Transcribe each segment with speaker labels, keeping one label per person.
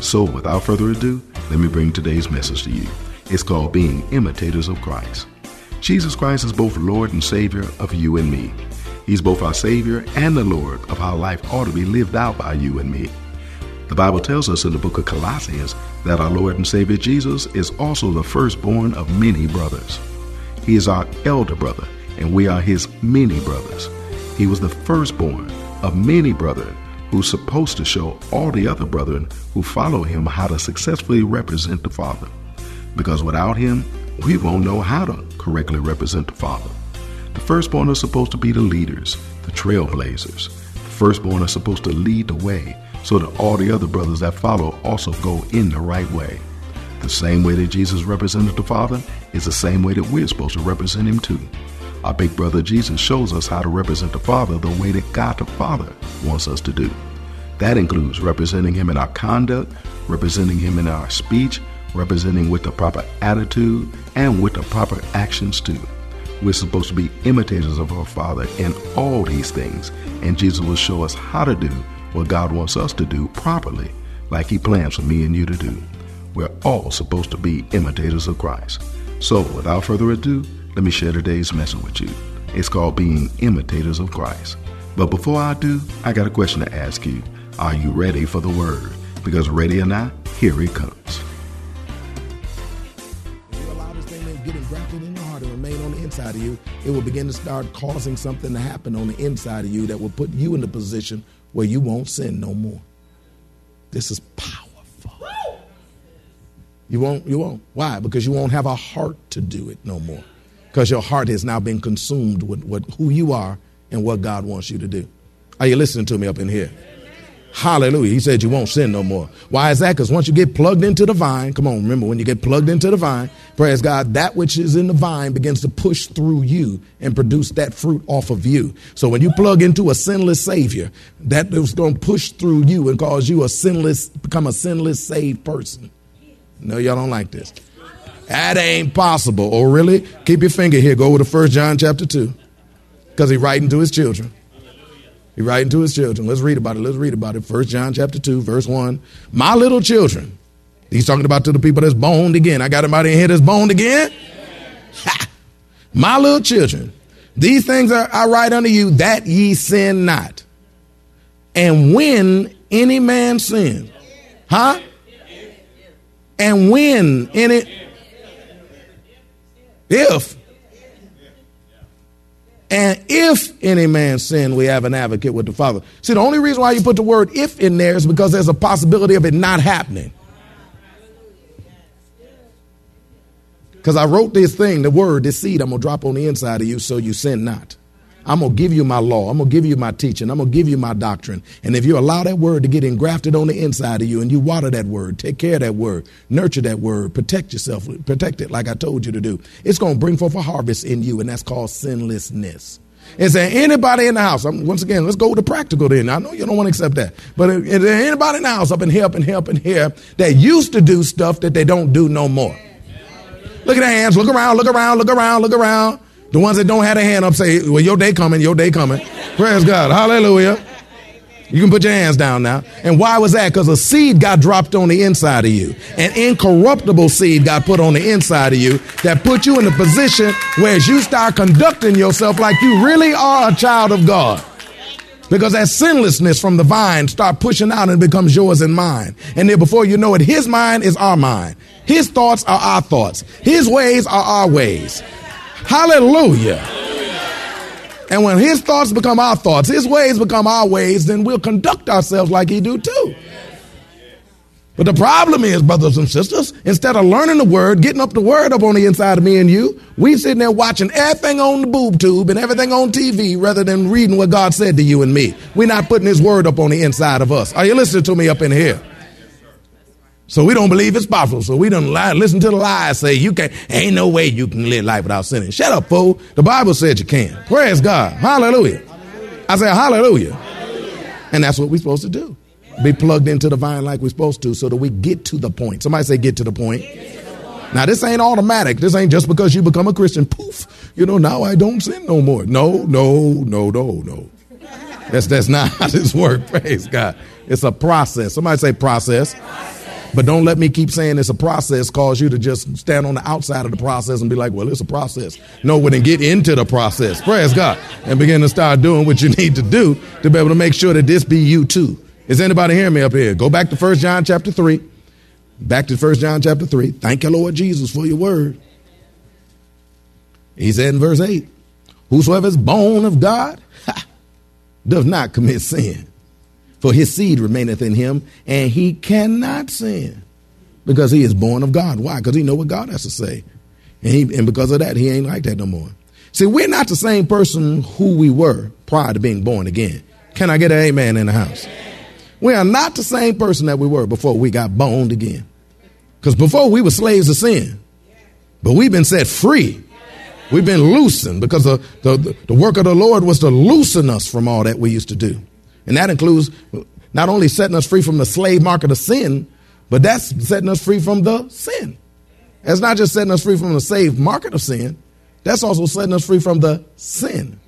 Speaker 1: So without further ado, let me bring today's message to you. It's called Being Imitators of Christ. Jesus Christ is both Lord and Savior of you and me. He's both our Savior and the Lord of how life ought to be lived out by you and me. The Bible tells us in the book of Colossians that our Lord and Savior Jesus is also the firstborn of many brothers. He is our elder brother, and we are his many brothers. He was the firstborn of many brethren who's supposed to show all the other brethren who follow him how to successfully represent the Father. Because without him, we won't know how to correctly represent the Father. The firstborn are supposed to be the leaders, the trailblazers. The firstborn are supposed to lead the way so that all the other brothers that follow also go in the right way. The same way that Jesus represented the Father is the same way that we're supposed to represent him too. Our big brother Jesus shows us how to represent the Father the way that God the Father wants us to do. That includes representing Him in our conduct, representing Him in our speech, representing with the proper attitude, and with the proper actions too. We're supposed to be imitators of our Father in all these things, and Jesus will show us how to do what God wants us to do properly, like He plans for me and you to do. We're all supposed to be imitators of Christ. So, without further ado, let me share today's message with you. It's called Being Imitators of Christ. But before I do, I got a question to ask you. Are you ready for the word? Because ready or not, here it comes.
Speaker 2: If you allow this thing to get engrafted in your heart and remain on the inside of you, it will begin to start causing something to happen on the inside of you that will put you in the position where you won't sin no more. This is powerful. You won't, you won't. Why? Because you won't have a heart to do it no more because your heart has now been consumed with, with who you are and what God wants you to do. Are you listening to me up in here? Hallelujah. He said you won't sin no more. Why is that? Because once you get plugged into the vine, come on, remember when you get plugged into the vine, praise God, that which is in the vine begins to push through you and produce that fruit off of you. So when you plug into a sinless Savior, that is going to push through you and cause you a sinless, become a sinless saved person. No, y'all don't like this. That ain't possible. Oh, really? Keep your finger here. Go over to First John chapter 2. Because he's writing to his children. He's writing to his children. Let's read about it. Let's read about it. First John chapter 2, verse 1. My little children. He's talking about to the people that's boned again. I got anybody in here that's boned again? Ha! My little children. These things are I write unto you that ye sin not. And when any man sins, huh? And when any if. And if any man sin, we have an advocate with the Father. See, the only reason why you put the word if in there is because there's a possibility of it not happening. Because I wrote this thing, the word, this seed, I'm going to drop on the inside of you so you sin not. I'm going to give you my law. I'm going to give you my teaching. I'm going to give you my doctrine. And if you allow that word to get engrafted on the inside of you and you water that word, take care of that word, nurture that word, protect yourself, protect it like I told you to do, it's going to bring forth a harvest in you, and that's called sinlessness. Is there anybody in the house? I'm, once again, let's go the practical then. I know you don't want to accept that. But is there anybody in the house up in here, up in here, up in here that used to do stuff that they don't do no more? Look at their hands. Look around, look around, look around, look around. The ones that don't have a hand up say, Well, your day coming, your day coming. Praise God. Hallelujah. You can put your hands down now. And why was that? Because a seed got dropped on the inside of you. An incorruptible seed got put on the inside of you that put you in a position where as you start conducting yourself like you really are a child of God. Because that sinlessness from the vine start pushing out and becomes yours and mine. And then before you know it, his mind is our mind. His thoughts are our thoughts. His ways are our ways. Hallelujah. And when his thoughts become our thoughts, his ways become our ways, then we'll conduct ourselves like he do too. But the problem is, brothers and sisters, instead of learning the word, getting up the word up on the inside of me and you, we sitting there watching everything on the boob tube and everything on TV rather than reading what God said to you and me. We're not putting his word up on the inside of us. Are you listening to me up in here? So we don't believe it's possible. So we don't lie, listen to the lies, say you can't, ain't no way you can live life without sinning. Shut up, fool. The Bible said you can. Praise God. Hallelujah. I say hallelujah. And that's what we're supposed to do be plugged into the vine like we're supposed to so that we get to the point. Somebody say, get to the point. Now, this ain't automatic. This ain't just because you become a Christian. Poof, you know, now I don't sin no more. No, no, no, no, no. That's, that's not how this works. Praise God. It's a process. Somebody say process. process. But don't let me keep saying it's a process cause you to just stand on the outside of the process and be like, well, it's a process. No, when then get into the process. Praise God. And begin to start doing what you need to do to be able to make sure that this be you too. Is anybody hearing me up here? Go back to 1 John chapter 3. Back to 1 John chapter 3. Thank you, Lord Jesus, for your word. He said in verse 8, Whosoever is born of God ha, does not commit sin, for his seed remaineth in him, and he cannot sin because he is born of God. Why? Because he know what God has to say. And, he, and because of that, he ain't like that no more. See, we're not the same person who we were prior to being born again. Can I get an amen in the house? We are not the same person that we were before we got boned again. Because before we were slaves of sin, but we've been set free. We've been loosened because the, the, the work of the Lord was to loosen us from all that we used to do. And that includes not only setting us free from the slave market of sin, but that's setting us free from the sin. That's not just setting us free from the slave market of sin, that's also setting us free from the sin.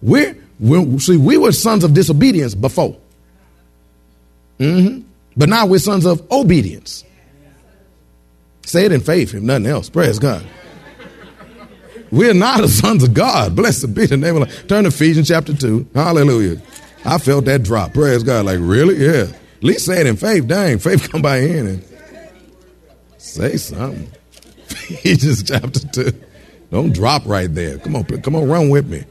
Speaker 2: We're, we're see, we were sons of disobedience before. Mm-hmm. But now we're sons of obedience. Say it in faith, if nothing else. Praise God. We're not the sons of God. Blessed be the name of God. Turn to Ephesians chapter 2. Hallelujah. I felt that drop. Praise God. Like, really? Yeah. At least say it in faith. Dang, faith come by in and say something. Ephesians chapter 2. Don't drop right there. Come on, come on, run with me.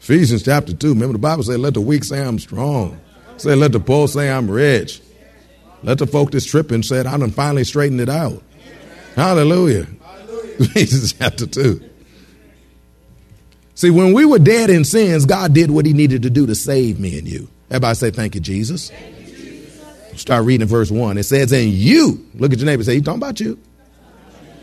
Speaker 2: Ephesians chapter 2. Remember the Bible said, let the weak say I'm strong. Say, let the poor say I'm rich. Let the folk that's tripping say, I done finally straightened it out. Hallelujah. Ephesians chapter 2. See, when we were dead in sins, God did what he needed to do to save me and you. Everybody say, Thank you, Jesus. Thank you, Jesus. Start reading verse 1. It says, And you, look at your neighbor, say, He's talking about you.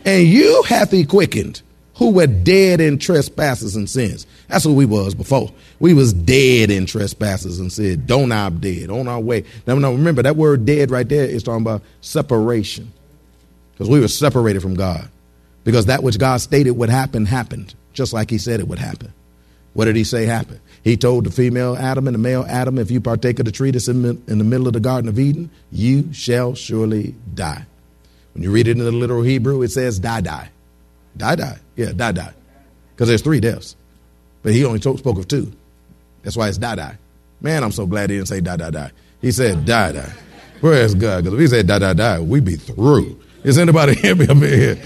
Speaker 2: And you hath he quickened who were dead in trespasses and sins. That's what we was before. We was dead in trespasses and said, don't I'm dead, on our way. Now, now remember, that word dead right there is talking about separation. Because we were separated from God. Because that which God stated would happen, happened, just like he said it would happen. What did he say happened? He told the female Adam and the male Adam, if you partake of the tree that's in, in the middle of the Garden of Eden, you shall surely die. When you read it in the literal Hebrew, it says die, die. Die, die. Yeah, die, die. Because there's three deaths. But he only spoke of two. That's why it's die, die. Man, I'm so glad he didn't say die, die, die. He said die, die. Praise God. Because if he said die, die, die, we'd be through. Is anybody hear me up here?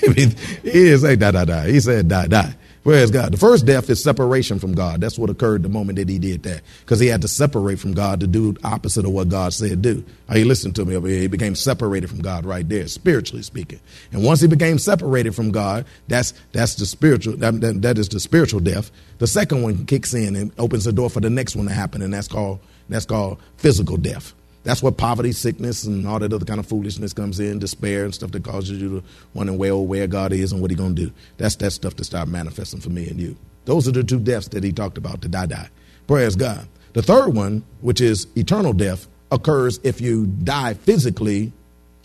Speaker 2: he didn't say die, die, die. He said die, die. Praise God. The first death is separation from God. That's what occurred the moment that he did that. Because he had to separate from God to do opposite of what God said do. Are you listening to me over here? He became separated from God right there, spiritually speaking. And once he became separated from God, that's that's the spiritual that, that, that is the spiritual death. The second one kicks in and opens the door for the next one to happen, and that's called that's called physical death. That's what poverty, sickness, and all that other kind of foolishness comes in, despair and stuff that causes you to wonder where, where God is and what He's to do. That's that stuff to start manifesting for me and you. Those are the two deaths that He talked about, to die, die. Praise God. The third one, which is eternal death, occurs if you die physically,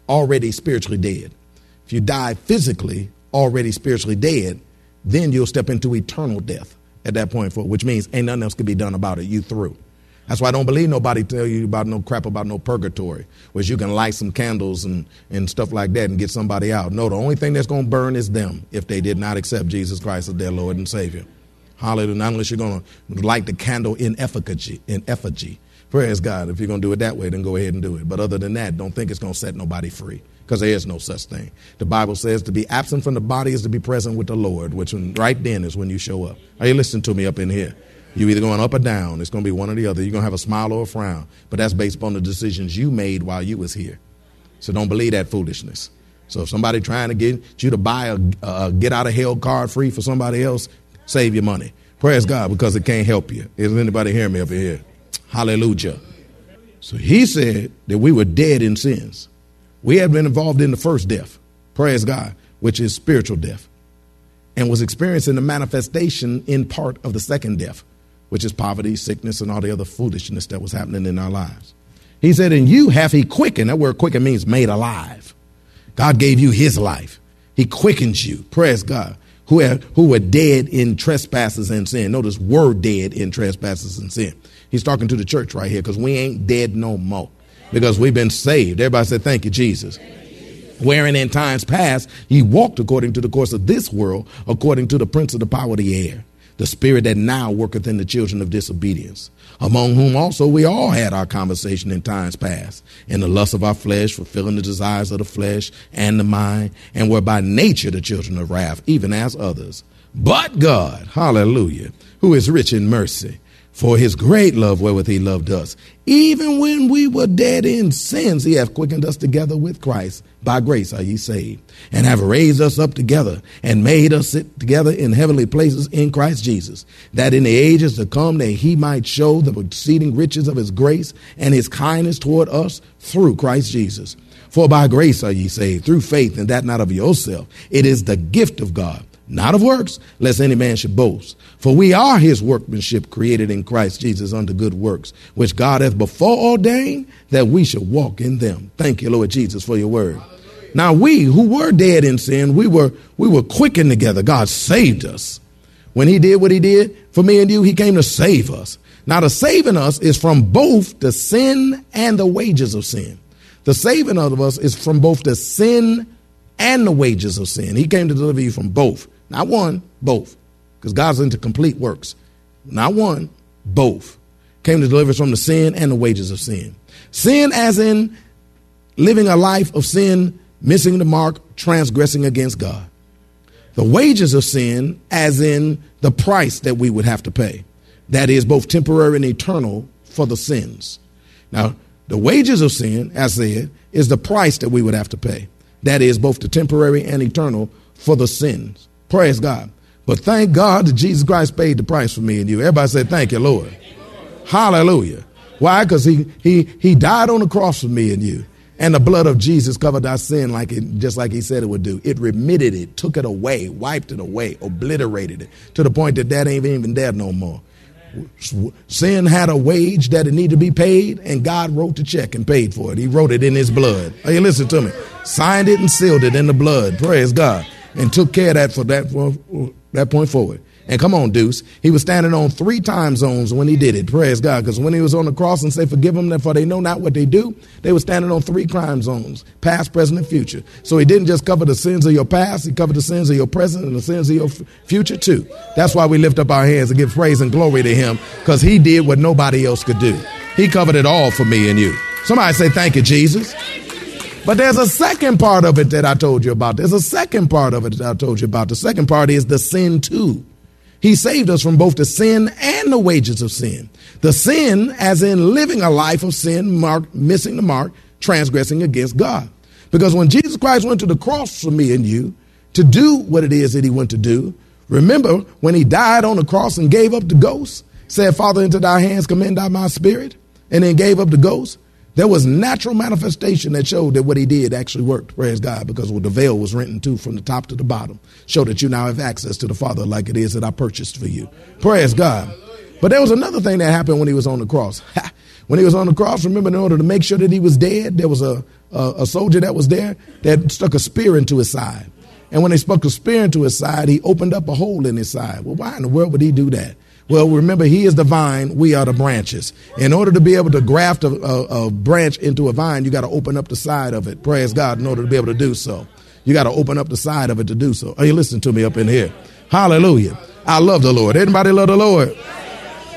Speaker 2: already spiritually dead. If you die physically, already spiritually dead, then you'll step into eternal death at that point, for which means ain't nothing else can be done about it. You through. That's why I don't believe nobody tell you about no crap about no purgatory, where you can light some candles and, and stuff like that and get somebody out. No, the only thing that's going to burn is them if they did not accept Jesus Christ as their Lord and Savior. Hallelujah. Not unless you're going to light the candle in effigy. In effigy. Praise God. If you're going to do it that way, then go ahead and do it. But other than that, don't think it's going to set nobody free because there is no such thing. The Bible says to be absent from the body is to be present with the Lord, which right then is when you show up. Are you listening to me up in here? You're either going up or down. It's going to be one or the other. You're going to have a smile or a frown. But that's based upon the decisions you made while you was here. So don't believe that foolishness. So if somebody trying to get you to buy a, a get out of hell card free for somebody else, save your money. Praise God because it can't help you. Is anybody hearing me up here? Hallelujah. So he said that we were dead in sins. We had been involved in the first death, praise God, which is spiritual death, and was experiencing the manifestation in part of the second death, which is poverty, sickness, and all the other foolishness that was happening in our lives. He said, And you have he quickened. That word quicken means made alive. God gave you his life. He quickens you. Praise God. Who, have, who were dead in trespasses and sin. Notice, were dead in trespasses and sin. He's talking to the church right here because we ain't dead no more because we've been saved. Everybody said, Thank you, Jesus. Wherein in times past ye walked according to the course of this world, according to the prince of the power of the air, the spirit that now worketh in the children of disobedience, among whom also we all had our conversation in times past, in the lust of our flesh, fulfilling the desires of the flesh and the mind, and were by nature the children of wrath, even as others. But God, hallelujah, who is rich in mercy, for his great love wherewith he loved us. Even when we were dead in sins, he hath quickened us together with Christ. By grace are ye saved, and have raised us up together, and made us sit together in heavenly places in Christ Jesus, that in the ages to come that he might show the exceeding riches of his grace and his kindness toward us through Christ Jesus. For by grace are ye saved, through faith, and that not of yourself. It is the gift of God not of works, lest any man should boast. For we are his workmanship created in Christ Jesus unto good works, which God hath before ordained that we should walk in them. Thank you, Lord Jesus, for your word. Now we who were dead in sin, we were we were quickened together. God saved us. When he did what he did for me and you, he came to save us. Now the saving us is from both the sin and the wages of sin. The saving of us is from both the sin and the wages of sin. He came to deliver you from both. Not one, both. Because God's into complete works. Not one, both. Came to deliver us from the sin and the wages of sin. Sin, as in living a life of sin, missing the mark, transgressing against God. The wages of sin, as in the price that we would have to pay. That is both temporary and eternal for the sins. Now, the wages of sin, as I said, is the price that we would have to pay. That is both the temporary and eternal for the sins. Praise God. But thank God that Jesus Christ paid the price for me and you. Everybody say, Thank you, Lord. Hallelujah. Why? Because he, he, he died on the cross for me and you. And the blood of Jesus covered our sin like it, just like he said it would do. It remitted it, took it away, wiped it away, obliterated it to the point that that ain't even there no more. Sin had a wage that it needed to be paid, and God wrote the check and paid for it. He wrote it in his blood. Hey, listen to me. Signed it and sealed it in the blood. Praise God and took care of that for that for that point forward. And come on, Deuce. He was standing on three time zones when he did it. Praise God. Because when he was on the cross and say, Forgive them, for they know not what they do, they were standing on three crime zones past, present, and future. So he didn't just cover the sins of your past, he covered the sins of your present and the sins of your f- future too. That's why we lift up our hands and give praise and glory to him because he did what nobody else could do. He covered it all for me and you. Somebody say, Thank you, Jesus. But there's a second part of it that I told you about. There's a second part of it that I told you about. The second part is the sin too. He saved us from both the sin and the wages of sin. The sin, as in living a life of sin, mark, missing the mark, transgressing against God. Because when Jesus Christ went to the cross for me and you to do what it is that he went to do, remember when he died on the cross and gave up the ghost, said, Father, into thy hands commend I my spirit, and then gave up the ghost. There was natural manifestation that showed that what he did actually worked. Praise God, because the veil was rent too from the top to the bottom. Show that you now have access to the Father like it is that I purchased for you. Praise God. But there was another thing that happened when he was on the cross. when he was on the cross, remember, in order to make sure that he was dead, there was a, a, a soldier that was there that stuck a spear into his side. And when they stuck a spear into his side, he opened up a hole in his side. Well, why in the world would he do that? Well, remember, he is the vine, we are the branches. In order to be able to graft a, a, a branch into a vine, you got to open up the side of it. Praise God, in order to be able to do so. You got to open up the side of it to do so. Are you listening to me up in here? Hallelujah. I love the Lord. Anybody love the Lord?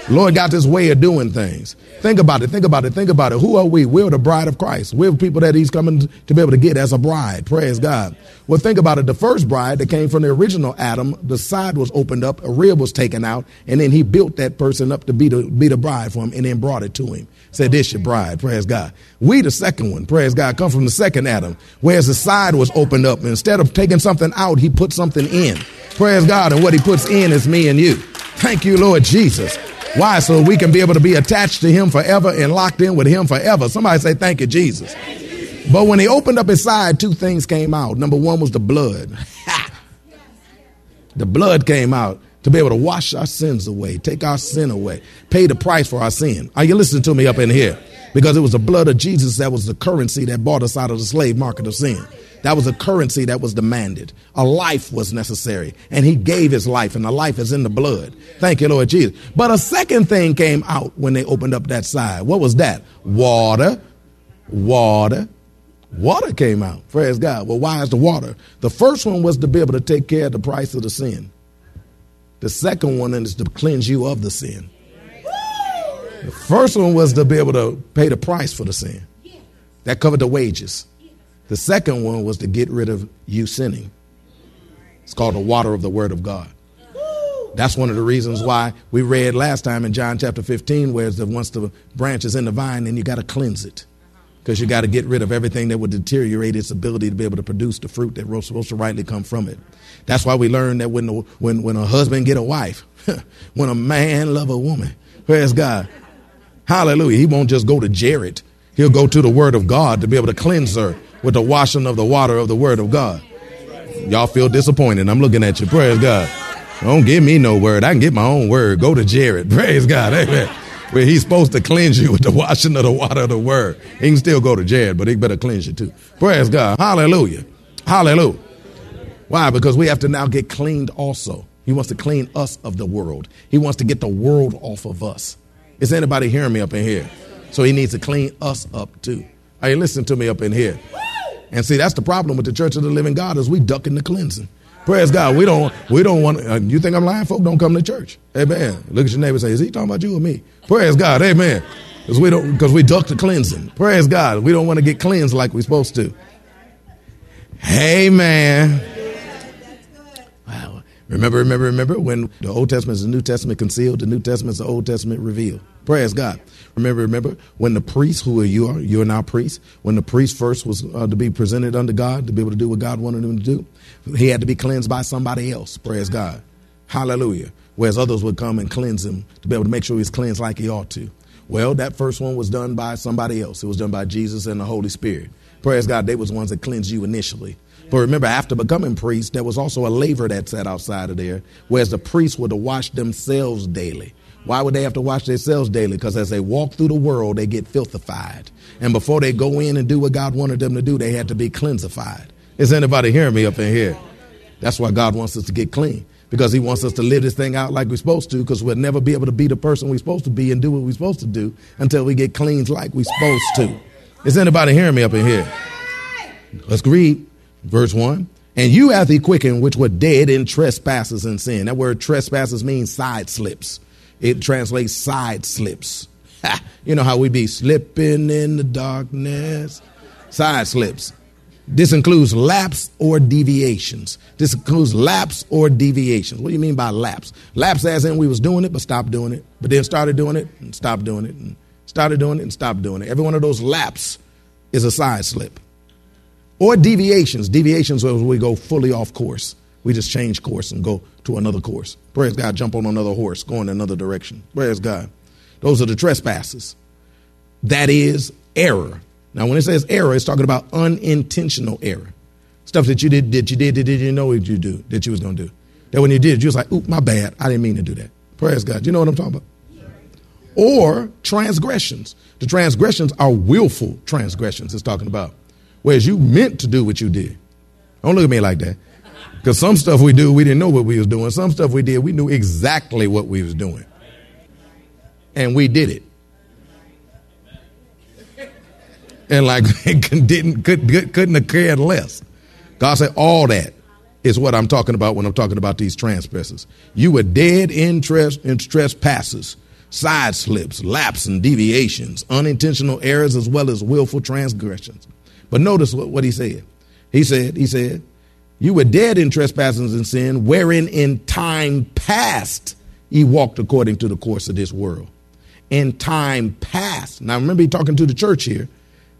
Speaker 2: Lord got this way of doing things. Think about it. Think about it. Think about it. Who are we? We're the bride of Christ. We're people that He's coming to be able to get as a bride. Praise God. Well, think about it. The first bride that came from the original Adam, the side was opened up, a rib was taken out, and then He built that person up to be the be the bride for Him, and then brought it to Him. Said, "This your bride." Praise God. We, the second one, praise God, come from the second Adam, whereas the side was opened up. Instead of taking something out, He put something in. Praise God, and what He puts in is me and you. Thank you, Lord Jesus. Why? So we can be able to be attached to him forever and locked in with him forever. Somebody say, Thank you, Jesus. But when he opened up his side, two things came out. Number one was the blood. the blood came out to be able to wash our sins away, take our sin away, pay the price for our sin. Are you listening to me up in here? Because it was the blood of Jesus that was the currency that bought us out of the slave market of sin. That was a currency that was demanded. A life was necessary. And he gave his life, and the life is in the blood. Thank you, Lord Jesus. But a second thing came out when they opened up that side. What was that? Water. Water. Water came out. Praise God. Well, why is the water? The first one was to be able to take care of the price of the sin. The second one is to cleanse you of the sin. The first one was to be able to pay the price for the sin. That covered the wages. The second one was to get rid of you sinning. It's called the water of the Word of God. That's one of the reasons why we read last time in John chapter 15, where the, once the branch is in the vine, then you got to cleanse it. Because you got to get rid of everything that would deteriorate its ability to be able to produce the fruit that was supposed to rightly come from it. That's why we learn that when, the, when, when a husband get a wife, when a man love a woman, praise God, hallelujah, he won't just go to Jared. He'll go to the Word of God to be able to cleanse her with the washing of the water of the word of God. Y'all feel disappointed. I'm looking at you. Praise God. Don't give me no word. I can get my own word. Go to Jared. Praise God. Amen. Where he's supposed to cleanse you with the washing of the water of the word. He can still go to Jared, but he better cleanse you too. Praise God. Hallelujah. Hallelujah. Why? Because we have to now get cleaned also. He wants to clean us of the world. He wants to get the world off of us. Is anybody hearing me up in here? So he needs to clean us up too. Are you listening to me up in here? And see, that's the problem with the Church of the Living God is we ducking the cleansing. Praise God. We don't. We don't want. Uh, you think I'm lying? Folk don't come to church. Amen. Look at your neighbor. say, Is he talking about you or me? Praise God. Amen. Because we don't. Because we duck the cleansing. Praise God. We don't want to get cleansed like we're supposed to. Amen. Remember, remember, remember when the Old Testament is the New Testament concealed, the New Testament is the Old Testament revealed. Praise God. Remember, remember when the priest, who are you are, you are now priest, when the priest first was uh, to be presented unto God, to be able to do what God wanted him to do, he had to be cleansed by somebody else. Praise God. Hallelujah. Whereas others would come and cleanse him to be able to make sure he's cleansed like he ought to. Well, that first one was done by somebody else. It was done by Jesus and the Holy Spirit. Praise God. They was the ones that cleansed you initially. But remember, after becoming priests, there was also a laver that sat outside of there, whereas the priests were to wash themselves daily. Why would they have to wash themselves daily? Because as they walk through the world, they get filthified. And before they go in and do what God wanted them to do, they had to be cleansified. Is anybody hearing me up in here? That's why God wants us to get clean. Because he wants us to live this thing out like we're supposed to, because we'll never be able to be the person we're supposed to be and do what we're supposed to do until we get cleansed like we're supposed to. Is anybody hearing me up in here? Let's read verse 1. And you have he quickened which were dead in trespasses and sin. That word trespasses means side slips. It translates side slips. you know how we be slipping in the darkness? Side slips. This includes lapse or deviations. This includes lapse or deviations. What do you mean by lapse? Lapse as in we was doing it but stopped doing it, but then started doing it and stopped doing it and started doing it and stopped doing it. Every one of those lapse is a side slip. Or deviations. Deviations where we go fully off course. We just change course and go to another course. Praise God, jump on another horse, go in another direction. Praise God. Those are the trespasses. That is error. Now, when it says error, it's talking about unintentional error. Stuff that you did, that you did, that you didn't know what you do, that you was going to do. That when you did, you was like, oop, my bad. I didn't mean to do that. Praise God. You know what I'm talking about? Or transgressions. The transgressions are willful transgressions it's talking about. Whereas you meant to do what you did. Don't look at me like that. Because some stuff we do, we didn't know what we was doing. Some stuff we did, we knew exactly what we was doing. And we did it. And like didn't could, couldn't have cared less. God said all that is what I'm talking about when I'm talking about these transgressions. You were dead in, tres- in trespasses, side slips, lapses, and deviations, unintentional errors, as well as willful transgressions. But notice what, what he said. He said, he said, you were dead in trespasses and sin, wherein in time past ye walked according to the course of this world. In time past. Now remember, he talking to the church here.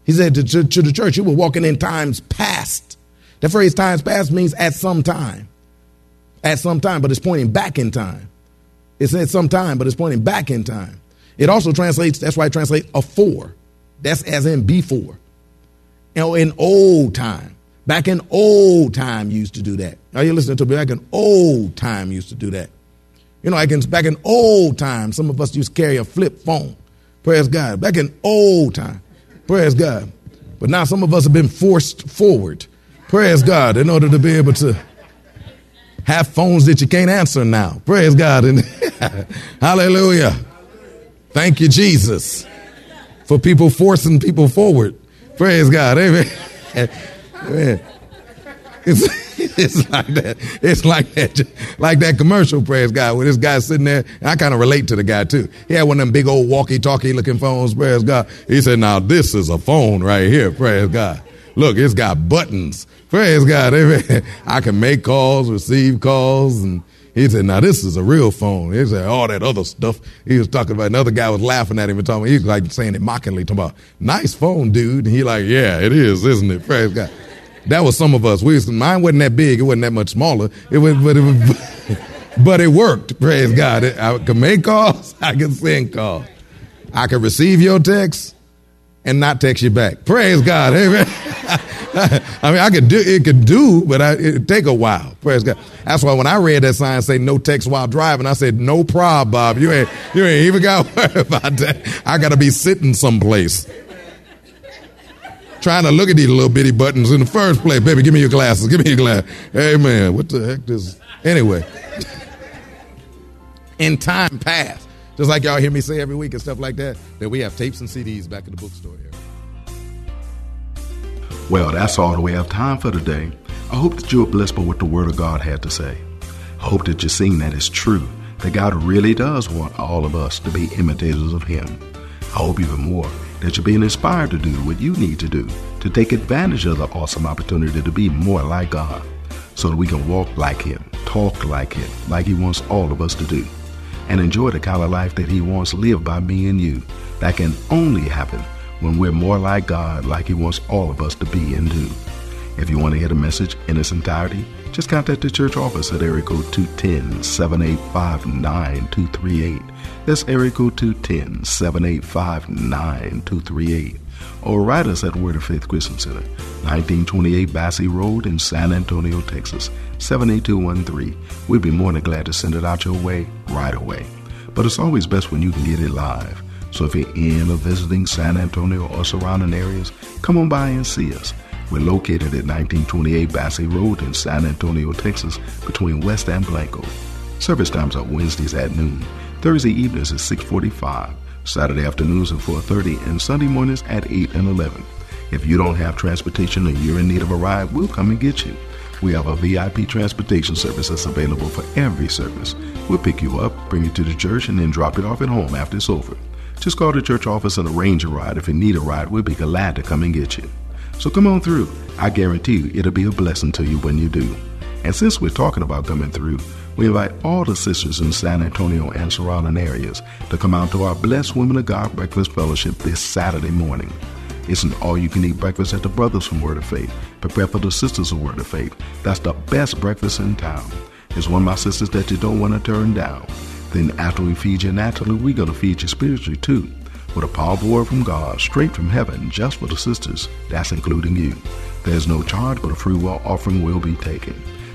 Speaker 2: He said to, to, to the church, you were walking in times past. That phrase times past means at some time. At some time, but it's pointing back in time. It says some time, but it's pointing back in time. It also translates, that's why it translates afore. That's as in before. You know, in old time. Back in old time used to do that. Are you listening to me? Back in old time used to do that. You know, like in, back in old time, some of us used to carry a flip phone. Praise God. Back in old time. Praise God. But now some of us have been forced forward. Praise God. In order to be able to have phones that you can't answer now. Praise God. And hallelujah. Thank you, Jesus, for people forcing people forward. Praise God. Amen. Amen. It's, it's like that. It's like that. Like that commercial, praise God, where this guy sitting there. I kind of relate to the guy too. He had one of them big old walkie-talkie looking phones, praise God. He said, now this is a phone right here, praise God. Look, it's got buttons. Praise God. Amen. I can make calls, receive calls, and he said, now this is a real phone. He said, all that other stuff he was talking about. Another guy was laughing at him and talking, he was like saying it mockingly, talking about, nice phone, dude. And he like, yeah, it is, isn't it? Praise God. That was some of us. We was, mine wasn't that big. It wasn't that much smaller. It was, but it was, but it worked. Praise God. I could make calls. I could send calls. I could receive your text and not text you back. Praise God. Amen. I mean, I could do it. Could do, but I, it take a while. Praise God. That's why when I read that sign say no text while driving, I said no problem, Bob. You ain't you ain't even got to worry about that. I got to be sitting someplace trying to look at these little bitty buttons in the first place. Baby, give me your glasses. Give me your glasses. Amen. What the heck is anyway? In time past, just like y'all hear me say every week and stuff like that, that we have tapes and CDs back in the bookstore here.
Speaker 1: Well, that's all that we have time for today. I hope that you were blessed by what the Word of God had to say. I hope that you're seeing that it's true, that God really does want all of us to be imitators of Him. I hope even more that you're being inspired to do what you need to do to take advantage of the awesome opportunity to be more like God so that we can walk like Him, talk like Him, like He wants all of us to do, and enjoy the kind of life that He wants lived by me and you. That can only happen when we're more like God, like He wants all of us to be and do. If you want to hear the message in its entirety, just contact the church office at area code 210 785 9238. That's area code 210 785 9238. Or write us at Word of Faith Christian Center, 1928 Basse Road in San Antonio, Texas, 78213. We'd be more than glad to send it out your way right away. But it's always best when you can get it live. So if you're in or visiting San Antonio or surrounding areas, come on by and see us. We're located at 1928 Basse Road in San Antonio, Texas, between West and Blanco. Service times are Wednesdays at noon, Thursday evenings at 6:45, Saturday afternoons at 4:30, and Sunday mornings at 8 and 11. If you don't have transportation or you're in need of a ride, we'll come and get you. We have a VIP transportation service that's available for every service. We'll pick you up, bring you to the church, and then drop it off at home after it's over. Just call the church office and arrange a ride. If you need a ride, we'll be glad to come and get you. So come on through. I guarantee you it'll be a blessing to you when you do. And since we're talking about coming through, we invite all the sisters in San Antonio and surrounding areas to come out to our Blessed Women of God Breakfast Fellowship this Saturday morning. It's an all you can eat breakfast at the Brothers from Word of Faith, prepared for the Sisters of Word of Faith. That's the best breakfast in town. It's one of my sisters that you don't want to turn down. Then after we feed you naturally, we're going to feed you spiritually too with a powerful word from God straight from heaven just for the sisters. That's including you. There's no charge, but a free will offering will be taken.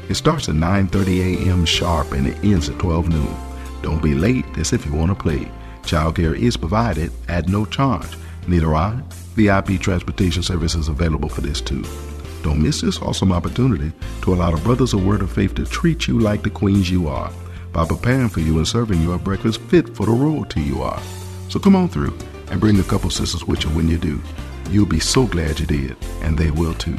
Speaker 1: It starts at 9:30 a.m. sharp and it ends at 12 noon. Don't be late. That's if you want to play. Childcare is provided at no charge. A ride? VIP transportation service is available for this too. Don't miss this awesome opportunity to allow the Brothers of Word of Faith to treat you like the queens you are by preparing for you and serving you a breakfast fit for the royalty you are. So come on through and bring a couple sisters with you when you do. You'll be so glad you did, and they will too.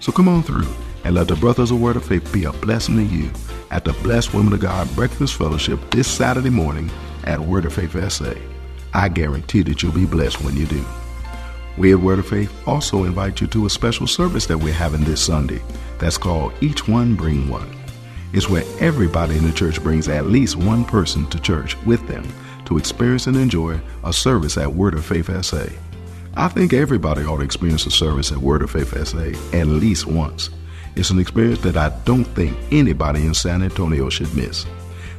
Speaker 1: So come on through and let the brothers of Word of Faith be a blessing to you at the Blessed Women of God Breakfast Fellowship this Saturday morning at Word of Faith SA. I guarantee that you'll be blessed when you do. We at Word of Faith also invite you to a special service that we're having this Sunday that's called Each One Bring One. It's where everybody in the church brings at least one person to church with them to experience and enjoy a service at Word of Faith SA. I think everybody ought to experience a service at Word of Faith SA at least once. It's an experience that I don't think anybody in San Antonio should miss.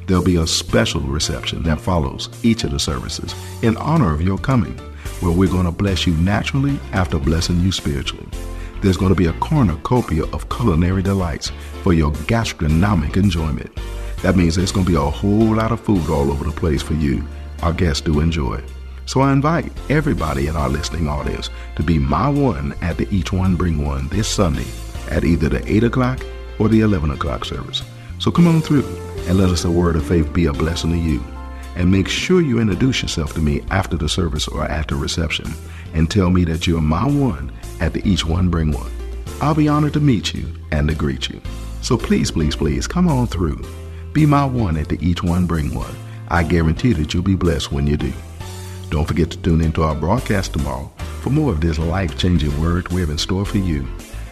Speaker 1: There'll be a special reception that follows each of the services in honor of your coming, where we're going to bless you naturally after blessing you spiritually. There's going to be a cornucopia of culinary delights for your gastronomic enjoyment. That means there's going to be a whole lot of food all over the place for you, our guests, to enjoy. So I invite everybody in our listening audience to be my one at the Each One Bring One this Sunday at either the 8 o'clock or the 11 o'clock service. So come on through and let us a word of faith be a blessing to you. And make sure you introduce yourself to me after the service or after reception and tell me that you're my one at the Each One Bring One. I'll be honored to meet you and to greet you. So please, please, please come on through. Be my one at the Each One Bring One. I guarantee that you'll be blessed when you do. Don't forget to tune into our broadcast tomorrow for more of this life changing word we have in store for you.